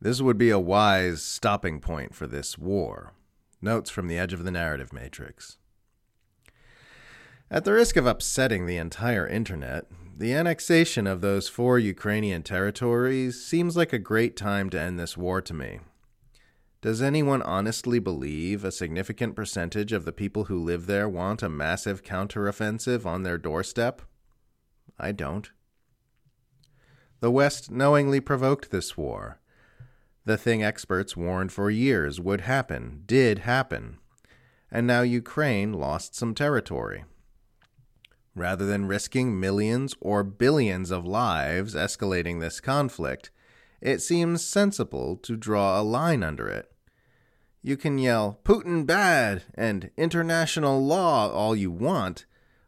This would be a wise stopping point for this war. Notes from the edge of the narrative matrix. At the risk of upsetting the entire internet, the annexation of those four Ukrainian territories seems like a great time to end this war to me. Does anyone honestly believe a significant percentage of the people who live there want a massive counteroffensive on their doorstep? I don't. The West knowingly provoked this war. The thing experts warned for years would happen did happen. And now Ukraine lost some territory. Rather than risking millions or billions of lives escalating this conflict, it seems sensible to draw a line under it. You can yell, Putin bad, and international law all you want,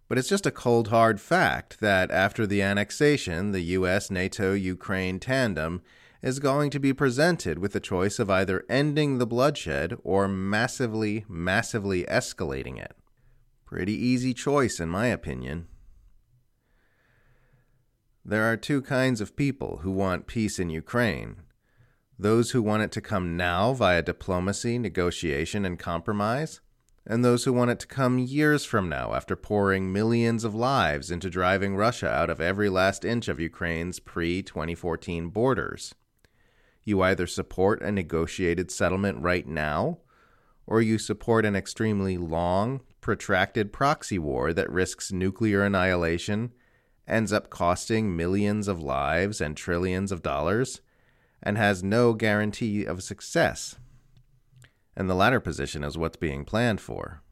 but it's just a cold hard fact that after the annexation, the US NATO Ukraine tandem is going to be presented with the choice of either ending the bloodshed or massively, massively escalating it. Pretty easy choice, in my opinion. There are two kinds of people who want peace in Ukraine those who want it to come now via diplomacy, negotiation, and compromise, and those who want it to come years from now after pouring millions of lives into driving Russia out of every last inch of Ukraine's pre 2014 borders. You either support a negotiated settlement right now, or you support an extremely long, protracted proxy war that risks nuclear annihilation ends up costing millions of lives and trillions of dollars, and has no guarantee of success. And the latter position is what's being planned for.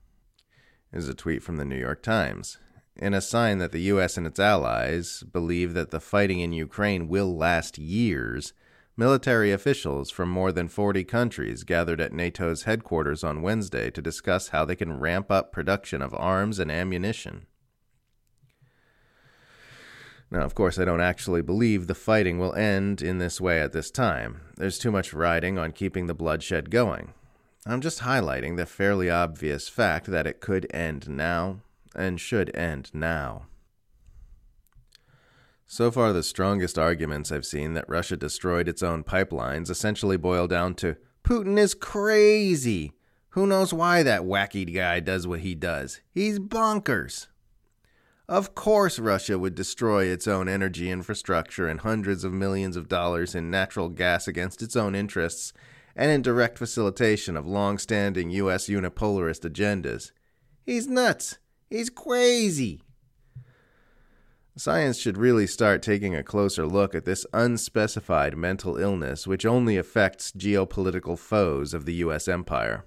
Is a tweet from the New York Times. In a sign that the US and its allies believe that the fighting in Ukraine will last years, military officials from more than 40 countries gathered at NATO's headquarters on Wednesday to discuss how they can ramp up production of arms and ammunition. Now, of course, I don't actually believe the fighting will end in this way at this time. There's too much riding on keeping the bloodshed going. I'm just highlighting the fairly obvious fact that it could end now, and should end now. So far, the strongest arguments I've seen that Russia destroyed its own pipelines essentially boil down to Putin is crazy. Who knows why that wacky guy does what he does? He's bonkers. Of course, Russia would destroy its own energy infrastructure and hundreds of millions of dollars in natural gas against its own interests and in direct facilitation of long standing U.S. unipolarist agendas. He's nuts. He's crazy. Science should really start taking a closer look at this unspecified mental illness which only affects geopolitical foes of the U.S. empire.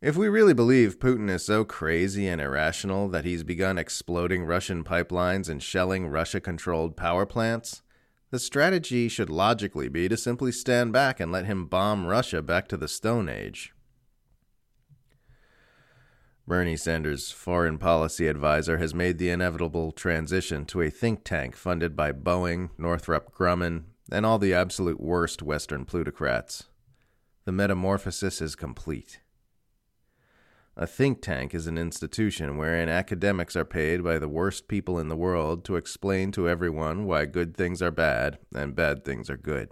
If we really believe Putin is so crazy and irrational that he's begun exploding Russian pipelines and shelling Russia controlled power plants, the strategy should logically be to simply stand back and let him bomb Russia back to the Stone Age. Bernie Sanders' foreign policy advisor has made the inevitable transition to a think tank funded by Boeing, Northrop Grumman, and all the absolute worst Western plutocrats. The metamorphosis is complete. A think tank is an institution wherein academics are paid by the worst people in the world to explain to everyone why good things are bad and bad things are good.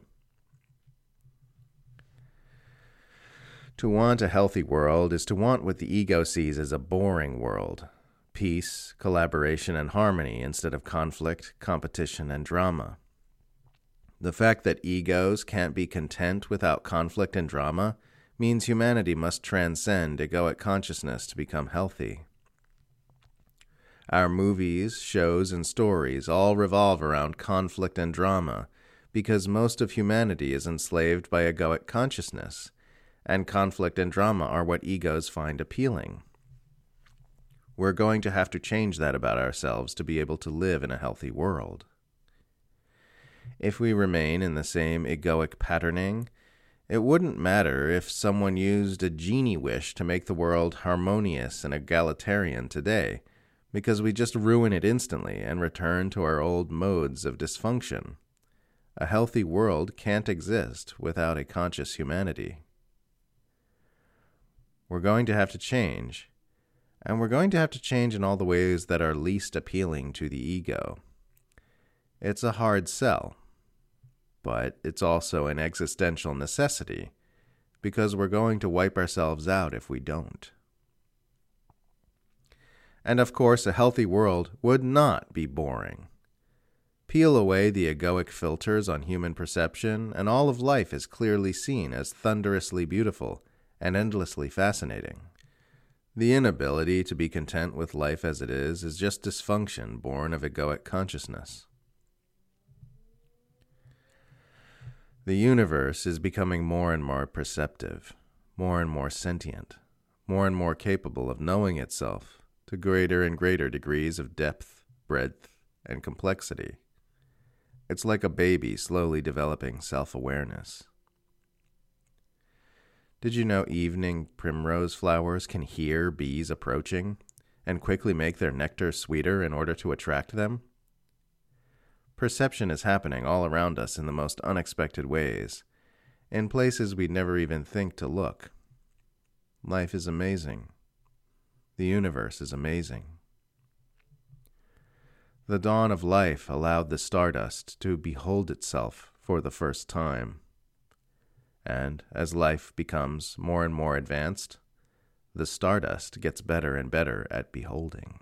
To want a healthy world is to want what the ego sees as a boring world peace, collaboration, and harmony instead of conflict, competition, and drama. The fact that egos can't be content without conflict and drama means humanity must transcend egoic consciousness to become healthy. Our movies, shows, and stories all revolve around conflict and drama because most of humanity is enslaved by egoic consciousness, and conflict and drama are what egos find appealing. We're going to have to change that about ourselves to be able to live in a healthy world. If we remain in the same egoic patterning, it wouldn't matter if someone used a genie wish to make the world harmonious and egalitarian today, because we just ruin it instantly and return to our old modes of dysfunction. A healthy world can't exist without a conscious humanity. We're going to have to change, and we're going to have to change in all the ways that are least appealing to the ego. It's a hard sell but it's also an existential necessity because we're going to wipe ourselves out if we don't. And of course, a healthy world would not be boring. Peel away the egoic filters on human perception, and all of life is clearly seen as thunderously beautiful and endlessly fascinating. The inability to be content with life as it is is just dysfunction born of egoic consciousness. The universe is becoming more and more perceptive, more and more sentient, more and more capable of knowing itself to greater and greater degrees of depth, breadth, and complexity. It's like a baby slowly developing self awareness. Did you know evening primrose flowers can hear bees approaching and quickly make their nectar sweeter in order to attract them? Perception is happening all around us in the most unexpected ways, in places we'd never even think to look. Life is amazing. The universe is amazing. The dawn of life allowed the stardust to behold itself for the first time. And as life becomes more and more advanced, the stardust gets better and better at beholding.